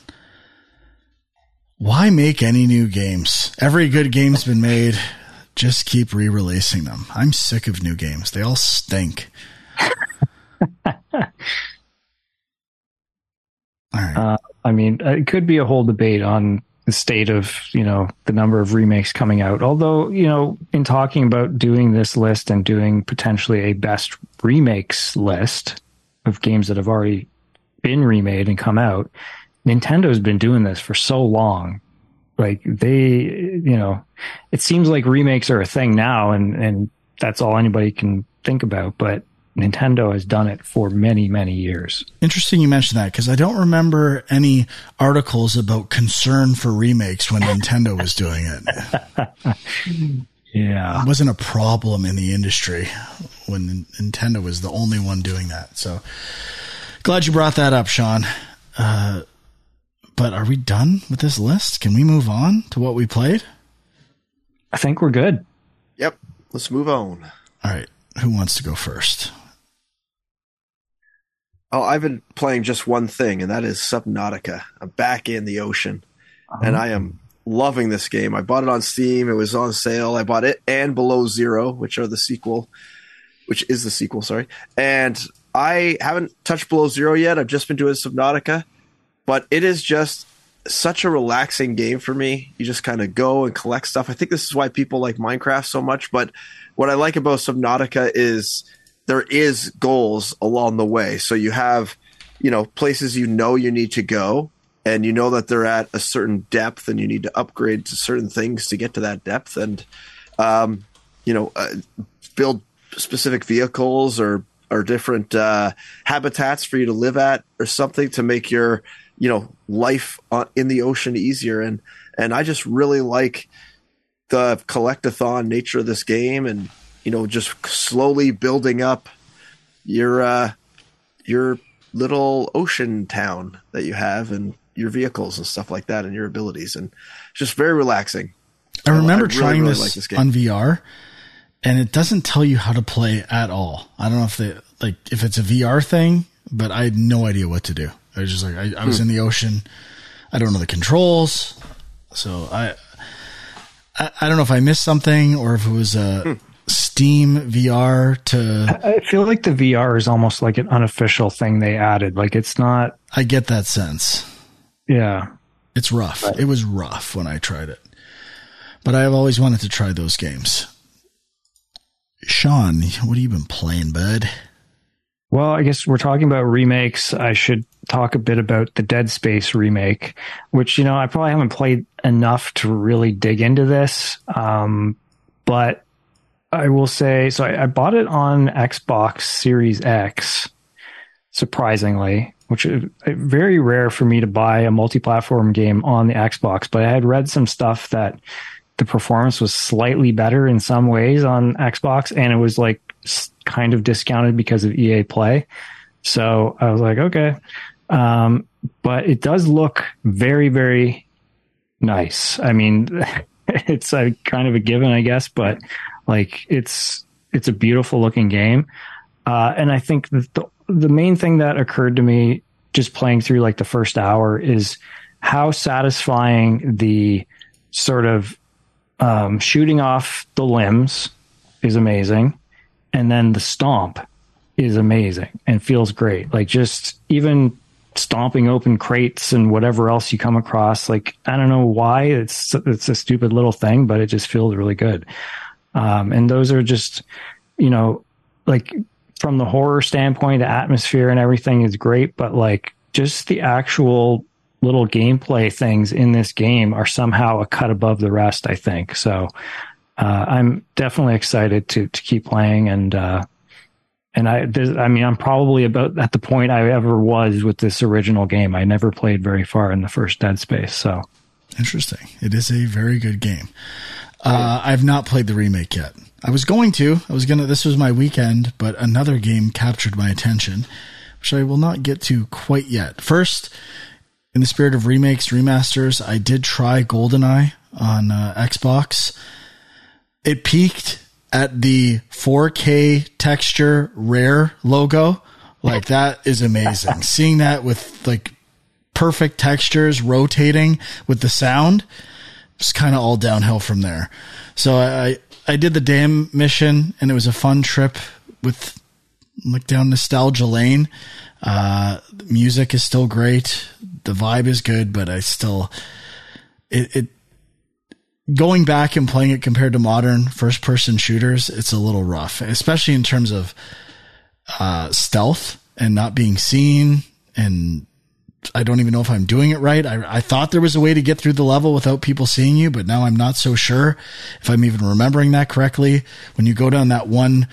why make any new games? Every good game's been made. Just keep re releasing them. I'm sick of new games. They all stink. all right. Uh, I mean, it could be a whole debate on the state of you know the number of remakes coming out. Although you know, in talking about doing this list and doing potentially a best remakes list of games that have already been remade and come out, Nintendo's been doing this for so long. Like they, you know, it seems like remakes are a thing now, and and that's all anybody can think about. But Nintendo has done it for many, many years. Interesting you mentioned that because I don't remember any articles about concern for remakes when Nintendo was doing it. yeah. It wasn't a problem in the industry when Nintendo was the only one doing that. So glad you brought that up, Sean. Uh, but are we done with this list? Can we move on to what we played? I think we're good. Yep. Let's move on. All right. Who wants to go first? Oh, I've been playing just one thing, and that is Subnautica. I'm back in the ocean, uh-huh. and I am loving this game. I bought it on Steam. It was on sale. I bought it and Below Zero, which are the sequel, which is the sequel. Sorry, and I haven't touched Below Zero yet. I've just been doing Subnautica, but it is just such a relaxing game for me. You just kind of go and collect stuff. I think this is why people like Minecraft so much. But what I like about Subnautica is there is goals along the way. So you have, you know, places you know you need to go and you know that they're at a certain depth and you need to upgrade to certain things to get to that depth and, um, you know, uh, build specific vehicles or, or different, uh, habitats for you to live at or something to make your, you know, life in the ocean easier. And, and I just really like the collectathon nature of this game and, you know, just slowly building up your uh, your little ocean town that you have and your vehicles and stuff like that and your abilities and just very relaxing. I remember I really, trying really this, like this on VR and it doesn't tell you how to play at all. I don't know if they like if it's a VR thing, but I had no idea what to do. I was just like I, I was hmm. in the ocean. I don't know the controls. So I, I, I don't know if I missed something or if it was a hmm. Steam VR to. I feel like the VR is almost like an unofficial thing they added. Like it's not. I get that sense. Yeah. It's rough. Right. It was rough when I tried it. But I've always wanted to try those games. Sean, what have you been playing, bud? Well, I guess we're talking about remakes. I should talk a bit about the Dead Space remake, which, you know, I probably haven't played enough to really dig into this. Um, but I will say, so I, I bought it on Xbox Series X, surprisingly, which is very rare for me to buy a multi-platform game on the Xbox. But I had read some stuff that the performance was slightly better in some ways on Xbox, and it was like kind of discounted because of EA Play. So I was like, okay. Um, but it does look very, very nice. I mean, it's a kind of a given, I guess, but like it's it's a beautiful looking game, uh, and I think the the main thing that occurred to me just playing through like the first hour is how satisfying the sort of um, shooting off the limbs is amazing, and then the stomp is amazing and feels great. Like just even stomping open crates and whatever else you come across. Like I don't know why it's it's a stupid little thing, but it just feels really good. Um, and those are just, you know, like from the horror standpoint, the atmosphere and everything is great, but like just the actual little gameplay things in this game are somehow a cut above the rest, I think. So, uh, I'm definitely excited to, to keep playing and, uh, and I, I mean, I'm probably about at the point I ever was with this original game. I never played very far in the first Dead Space. So interesting. It is a very good game. Uh, I've not played the remake yet. I was going to. I was gonna. This was my weekend, but another game captured my attention, which I will not get to quite yet. First, in the spirit of remakes, remasters, I did try GoldenEye on uh, Xbox. It peaked at the 4K texture rare logo, like that is amazing. Seeing that with like perfect textures rotating with the sound, it's kind of all downhill from there. So I I did the dam mission and it was a fun trip with like down nostalgia lane. Uh, music is still great. The vibe is good, but I still it, it going back and playing it compared to modern first person shooters, it's a little rough, especially in terms of uh, stealth and not being seen. And I don't even know if I'm doing it right. I, I thought there was a way to get through the level without people seeing you, but now I'm not so sure if I'm even remembering that correctly. When you go down that one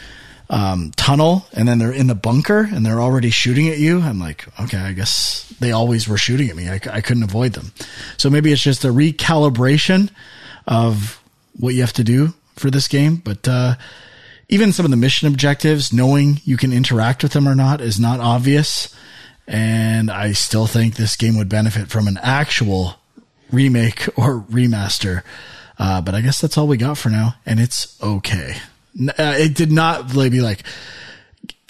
um, tunnel and then they're in the bunker and they're already shooting at you. I'm like, okay, I guess they always were shooting at me. I, I couldn't avoid them. So maybe it's just a recalibration of what you have to do for this game. But, uh, even some of the mission objectives, knowing you can interact with them or not is not obvious. And I still think this game would benefit from an actual remake or remaster. Uh, but I guess that's all we got for now. And it's okay. Uh, it did not be like,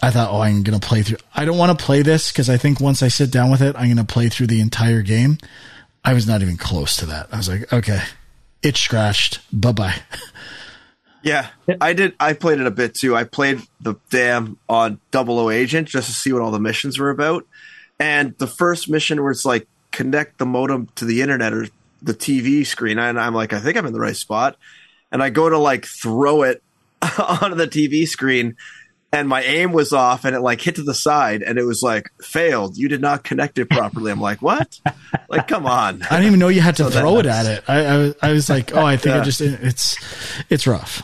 I thought, oh, I'm going to play through. I don't want to play this because I think once I sit down with it, I'm going to play through the entire game. I was not even close to that. I was like, okay, it's scratched. Bye bye. Yeah, I did. I played it a bit too. I played the dam on Double O Agent just to see what all the missions were about. And the first mission it's like connect the modem to the internet or the TV screen, and I'm like, I think I'm in the right spot. And I go to like throw it onto the TV screen and my aim was off and it like hit to the side and it was like failed. You did not connect it properly. I'm like, what? like, come on. I didn't even know you had to so throw it at it. I, I, I, was like, oh, I think yeah. I just, it's, it's rough.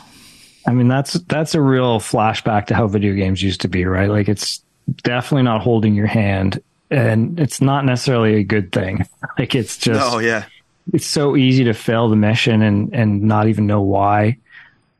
I mean, that's, that's a real flashback to how video games used to be, right? Like it's definitely not holding your hand and it's not necessarily a good thing. Like it's just, oh yeah, it's so easy to fail the mission and, and not even know why.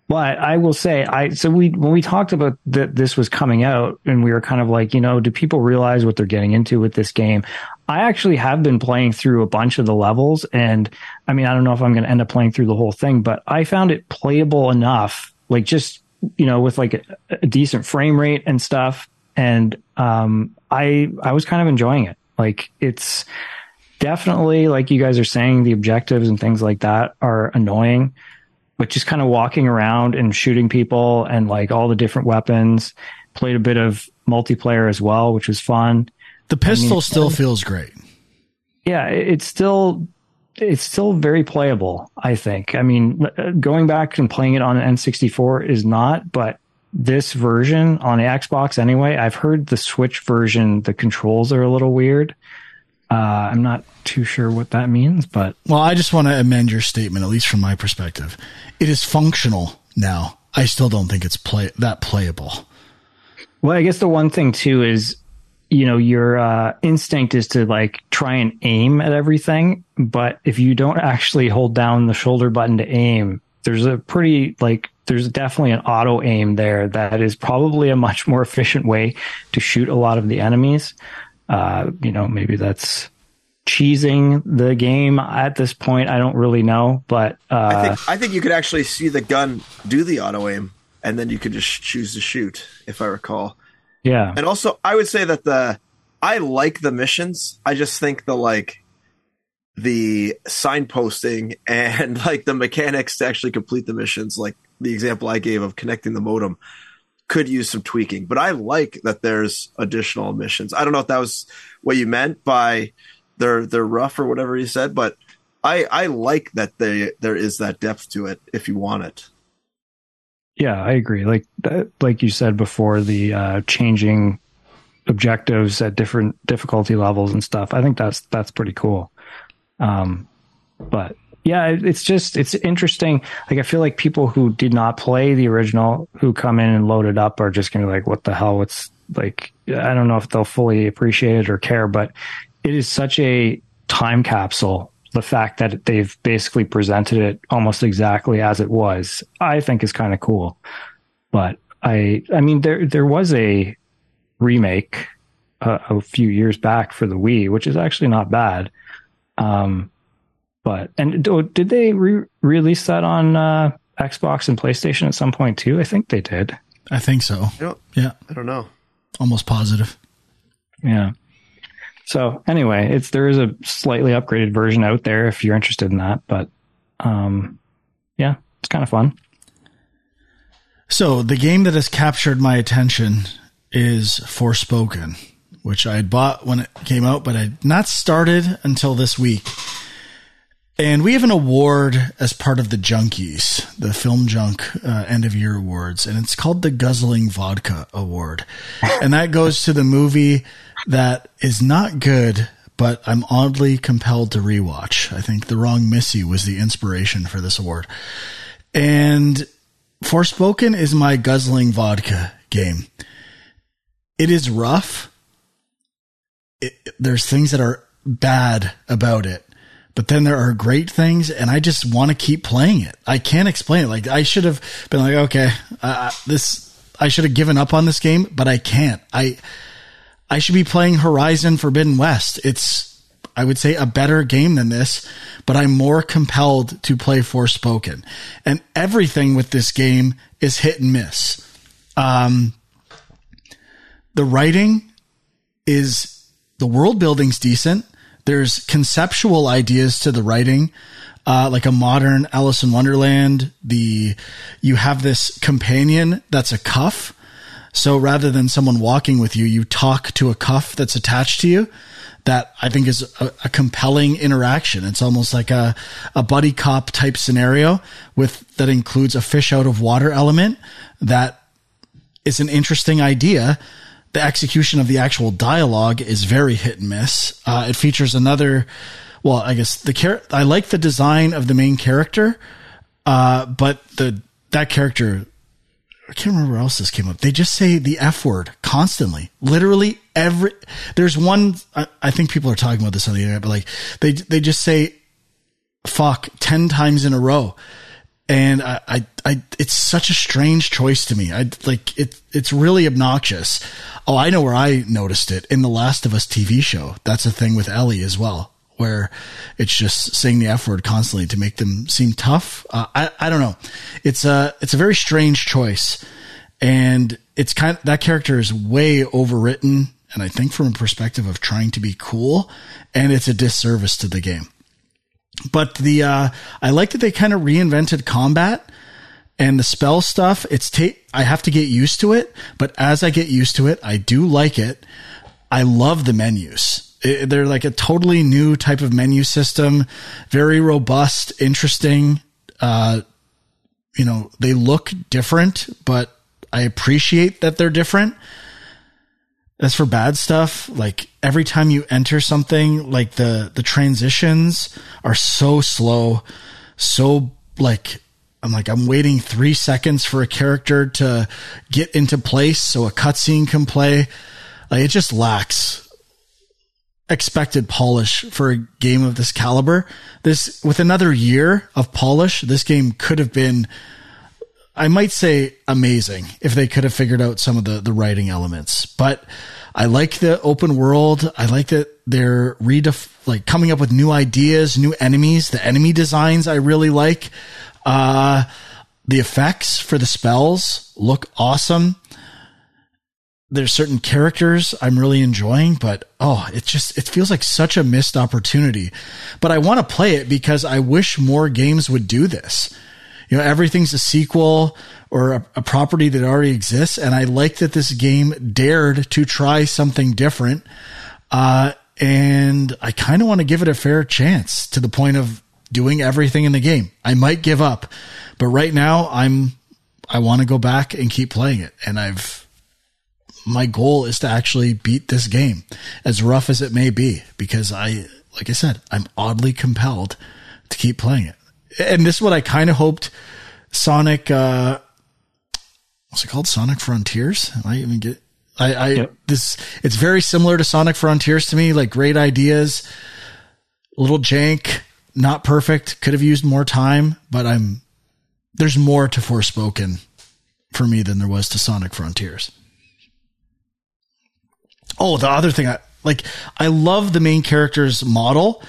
But I will say, I so we when we talked about that this was coming out, and we were kind of like, you know, do people realize what they're getting into with this game? I actually have been playing through a bunch of the levels, and I mean, I don't know if I'm going to end up playing through the whole thing, but I found it playable enough, like just you know, with like a, a decent frame rate and stuff, and um, I I was kind of enjoying it. Like it's definitely like you guys are saying, the objectives and things like that are annoying but just kind of walking around and shooting people and like all the different weapons. Played a bit of multiplayer as well, which was fun. The pistol I mean, still feels great. Yeah, it's still it's still very playable. I think. I mean, uh, going back and playing it on an N64 is not, but this version on the Xbox anyway. I've heard the Switch version, the controls are a little weird. Uh, I'm not too sure what that means, but well, I just want to amend your statement, at least from my perspective. It is functional now. I still don't think it's play that playable. Well, I guess the one thing too is, you know, your uh, instinct is to like try and aim at everything, but if you don't actually hold down the shoulder button to aim, there's a pretty like there's definitely an auto aim there that is probably a much more efficient way to shoot a lot of the enemies. Uh, you know, maybe that's cheesing the game at this point. I don't really know, but uh, I think I think you could actually see the gun do the auto aim, and then you could just choose to shoot, if I recall. Yeah, and also I would say that the I like the missions. I just think the like the signposting and like the mechanics to actually complete the missions, like the example I gave of connecting the modem, could use some tweaking. But I like that there's additional missions. I don't know if that was what you meant by they're they're rough or whatever you said, but I I like that they there is that depth to it if you want it. Yeah, I agree. Like like you said before, the uh, changing objectives at different difficulty levels and stuff. I think that's that's pretty cool. Um, but yeah, it's just it's interesting. Like I feel like people who did not play the original who come in and load it up are just gonna be like, "What the hell? What's like?" I don't know if they'll fully appreciate it or care, but it is such a time capsule. The fact that they've basically presented it almost exactly as it was, I think, is kind of cool. But I, I mean, there there was a remake uh, a few years back for the Wii, which is actually not bad. Um, but and did they re- release that on uh, Xbox and PlayStation at some point too? I think they did. I think so. I Yeah, I don't know. almost positive. Yeah. So anyway, it's there is a slightly upgraded version out there if you're interested in that, but um, yeah, it's kind of fun. So the game that has captured my attention is Forspoken, which I had bought when it came out, but I had not started until this week. And we have an award as part of the Junkies, the Film Junk uh, End of Year Awards, and it's called the Guzzling Vodka Award. and that goes to the movie that is not good, but I'm oddly compelled to rewatch. I think The Wrong Missy was the inspiration for this award. And Forspoken is my guzzling vodka game. It is rough. It, there's things that are bad about it, but then there are great things, and I just want to keep playing it. I can't explain it. Like I should have been like, okay, uh, this I should have given up on this game, but I can't. I I should be playing Horizon Forbidden West. It's I would say a better game than this, but I'm more compelled to play Forspoken. And everything with this game is hit and miss. Um, the writing is the world building's decent. There's conceptual ideas to the writing, uh, like a modern Alice in Wonderland. The you have this companion that's a cuff. So rather than someone walking with you, you talk to a cuff that's attached to you. That I think is a, a compelling interaction. It's almost like a, a buddy cop type scenario with that includes a fish out of water element that is an interesting idea. The execution of the actual dialogue is very hit and miss. Uh, it features another, well, I guess the char- I like the design of the main character, uh, but the that character, I can't remember where else this came up. They just say the F word constantly, literally every. There's one. I, I think people are talking about this on the internet, but like they they just say fuck 10 times in a row and I, I, I, it's such a strange choice to me. I like it. It's really obnoxious. Oh, I know where I noticed it in the Last of Us TV show. That's a thing with Ellie as well, where it's just saying the F word constantly to make them seem tough. Uh, I, I don't know. It's a, it's a very strange choice, and it's kind of, that character is way overwritten, and I think from a perspective of trying to be cool, and it's a disservice to the game but the uh I like that they kind of reinvented combat and the spell stuff. It's take I have to get used to it, but as I get used to it, I do like it. I love the menus. It, they're like a totally new type of menu system, very robust, interesting. Uh, you know, they look different, but I appreciate that they're different. As for bad stuff, like every time you enter something, like the the transitions are so slow, so like I'm like I'm waiting three seconds for a character to get into place so a cutscene can play. Like it just lacks expected polish for a game of this caliber. This with another year of polish, this game could have been I might say amazing if they could have figured out some of the, the writing elements. But I like the open world. I like that they're redef- like coming up with new ideas, new enemies. The enemy designs I really like. Uh, the effects for the spells look awesome. There's certain characters I'm really enjoying, but oh, it just it feels like such a missed opportunity. But I want to play it because I wish more games would do this you know everything's a sequel or a, a, property that already exists and i like that this game dared to try something different uh, and i kind of want to give it a fair chance to the point of doing everything in the game. I might give up but right now i'm i want to go back and keep playing it and i've my goal is to actually beat this game as rough as it may be because i like i said i'm oddly compelled to keep playing it and this is what I kind of hoped Sonic, uh, what's it called? Sonic Frontiers? Am I even get, I, I, yep. this, it's very similar to Sonic Frontiers to me, like great ideas, little jank, not perfect, could have used more time, but I'm, there's more to Forspoken for me than there was to Sonic Frontiers. Oh, the other thing I, like, I love the main character's model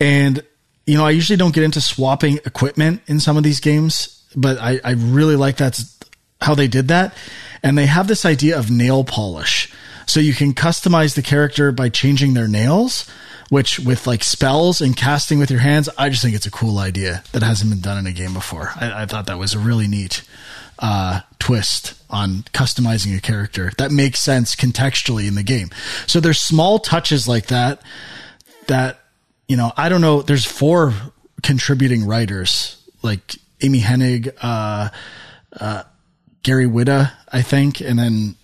and you know, I usually don't get into swapping equipment in some of these games. but I, I really like that's how they did that. And they have this idea of nail polish. So you can customize the character by changing their nails, which with like spells and casting with your hands, I just think it's a cool idea that hasn't been done in a game before. I, I thought that was a really neat uh, twist on customizing a character that makes sense contextually in the game. So there's small touches like that that you know I don't know. There's four contributing writers like Amy Hennig, uh, uh, Gary Whitta, I think, and then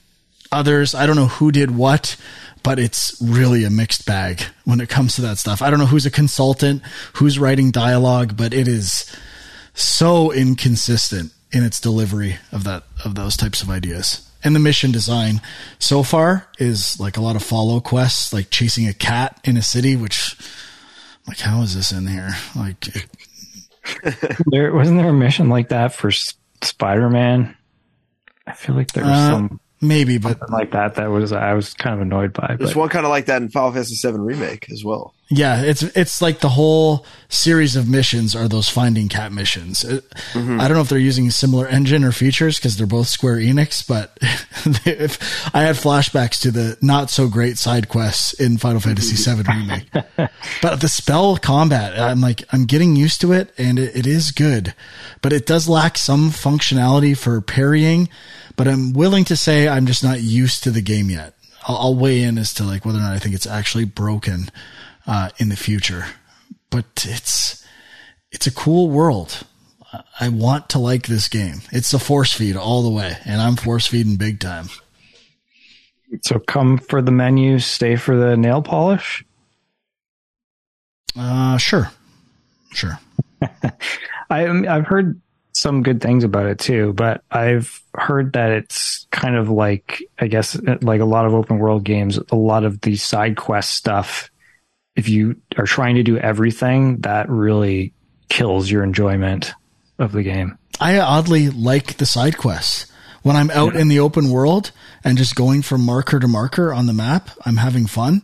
others. I don't know who did what, but it's really a mixed bag when it comes to that stuff. I don't know who's a consultant, who's writing dialogue, but it is so inconsistent in its delivery of that of those types of ideas. And the mission design so far is like a lot of follow quests, like chasing a cat in a city, which like how is this in here? Like there wasn't there a mission like that for Spider Man. I feel like there was uh, some maybe, but like that. That was I was kind of annoyed by. There's but. one kind of like that in Final Fantasy VII Remake as well. Yeah, it's it's like the whole series of missions are those finding cat missions. mm-hmm. I don't know if they're using a similar engine or features because they're both Square Enix, but if I had flashbacks to the not so great side quests in Final Fantasy VII remake. but the spell combat, I'm like I'm getting used to it, and it, it is good, but it does lack some functionality for parrying. But I'm willing to say I'm just not used to the game yet. I'll, I'll weigh in as to like whether or not I think it's actually broken uh, in the future. But it's it's a cool world. I want to like this game. It's a force feed all the way, and I'm force feeding big time. So come for the menu, stay for the nail polish. Uh, sure, sure. I I've heard some good things about it too, but I've heard that it's kind of like I guess like a lot of open world games, a lot of the side quest stuff if you are trying to do everything, that really kills your enjoyment of the game. I oddly like the side quests. When I'm out in the open world and just going from marker to marker on the map, I'm having fun.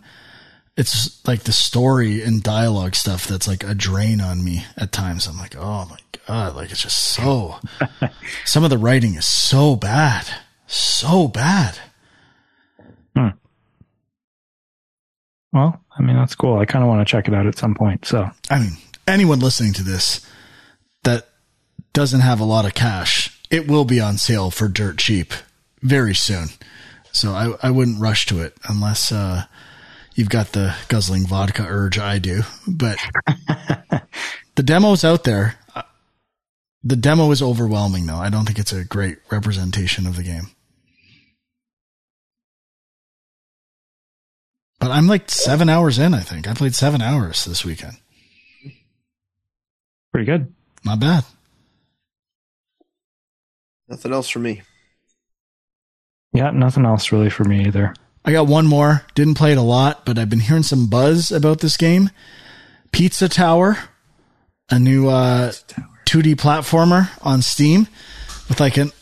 It's like the story and dialogue stuff that's like a drain on me at times. I'm like, oh my God, like it's just so, some of the writing is so bad, so bad. Hmm. Well, I mean, that's cool. I kind of want to check it out at some point. So, I mean, anyone listening to this that doesn't have a lot of cash, it will be on sale for dirt cheap very soon. So I, I wouldn't rush to it unless, uh, you've got the guzzling vodka urge I do, but the demo's out there. The demo is overwhelming though. I don't think it's a great representation of the game. But I'm like seven hours in, I think. I played seven hours this weekend. Pretty good. Not bad. Nothing else for me. Yeah, nothing else really for me either. I got one more. Didn't play it a lot, but I've been hearing some buzz about this game. Pizza Tower, a new uh, 2D platformer on Steam with like an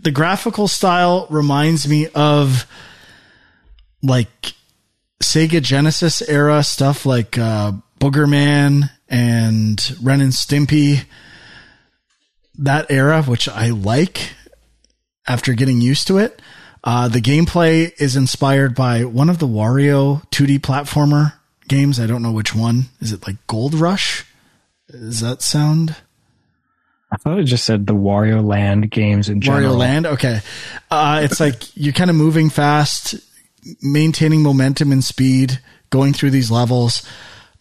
the graphical style reminds me of like Sega Genesis era stuff like uh, Boogerman and Ren and Stimpy. That era, which I like after getting used to it. Uh, the gameplay is inspired by one of the Wario 2D platformer games. I don't know which one. Is it like Gold Rush? Does that sound? I thought it just said the Wario Land games in general. Wario Land, okay. Uh, it's like you're kind of moving fast maintaining momentum and speed going through these levels.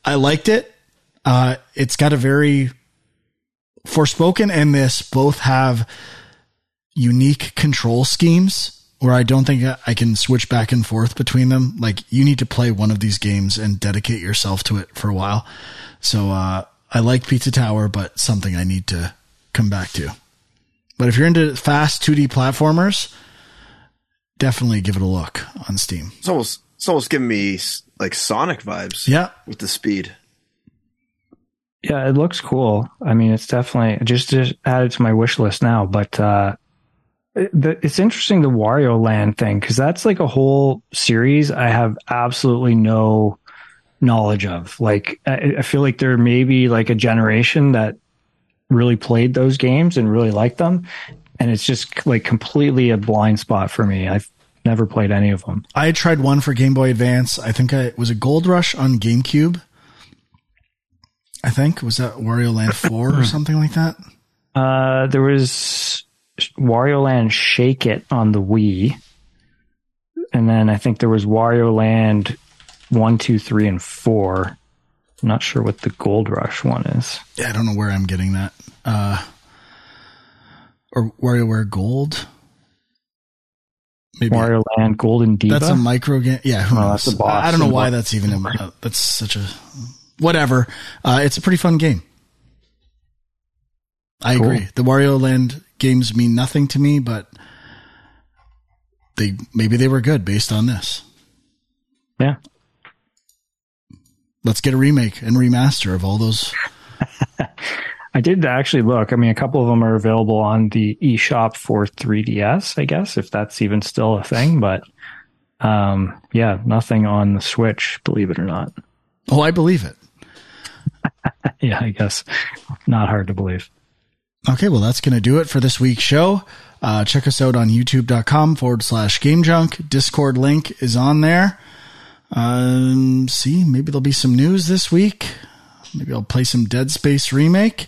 I liked it. Uh, it's got a very Forspoken and this both have unique control schemes where I don't think I can switch back and forth between them. Like you need to play one of these games and dedicate yourself to it for a while. So uh, I like Pizza Tower, but something I need to come back to. But if you're into fast 2D platformers, definitely give it a look on Steam. It's almost it's almost giving me like Sonic vibes. Yeah, with the speed. Yeah, it looks cool. I mean, it's definitely just just added to my wish list now. But uh, it's interesting the Wario Land thing because that's like a whole series I have absolutely no knowledge of. Like, I, I feel like there may be like a generation that really played those games and really liked them, and it's just like completely a blind spot for me. I've never played any of them. I tried one for Game Boy Advance. I think I was a Gold Rush on GameCube. I think was that Wario Land Four or something like that. Uh, there was Wario Land Shake It on the Wii, and then I think there was Wario Land one, two, three, and four. I'm not sure what the Gold Rush one is. Yeah, I don't know where I'm getting that. Uh, or WarioWare Gold. Maybe Wario Land Golden Diva. That's a micro game. Yeah, who oh, knows? That's a boss I don't know why that's even a, uh, that's such a whatever. Uh, it's a pretty fun game. I cool. agree. The Wario Land games mean nothing to me, but they maybe they were good based on this. Yeah. Let's get a remake and remaster of all those. I did actually look. I mean, a couple of them are available on the eShop for 3DS, I guess, if that's even still a thing. But um, yeah, nothing on the Switch, believe it or not. Oh, I believe it. yeah, I guess not hard to believe. Okay, well, that's going to do it for this week's show. Uh, check us out on youtube.com forward slash game junk. Discord link is on there. Um, see, maybe there'll be some news this week. Maybe I'll play some Dead Space remake,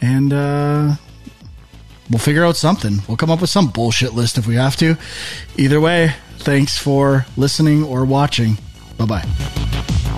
and uh, we'll figure out something. We'll come up with some bullshit list if we have to. Either way, thanks for listening or watching. Bye bye.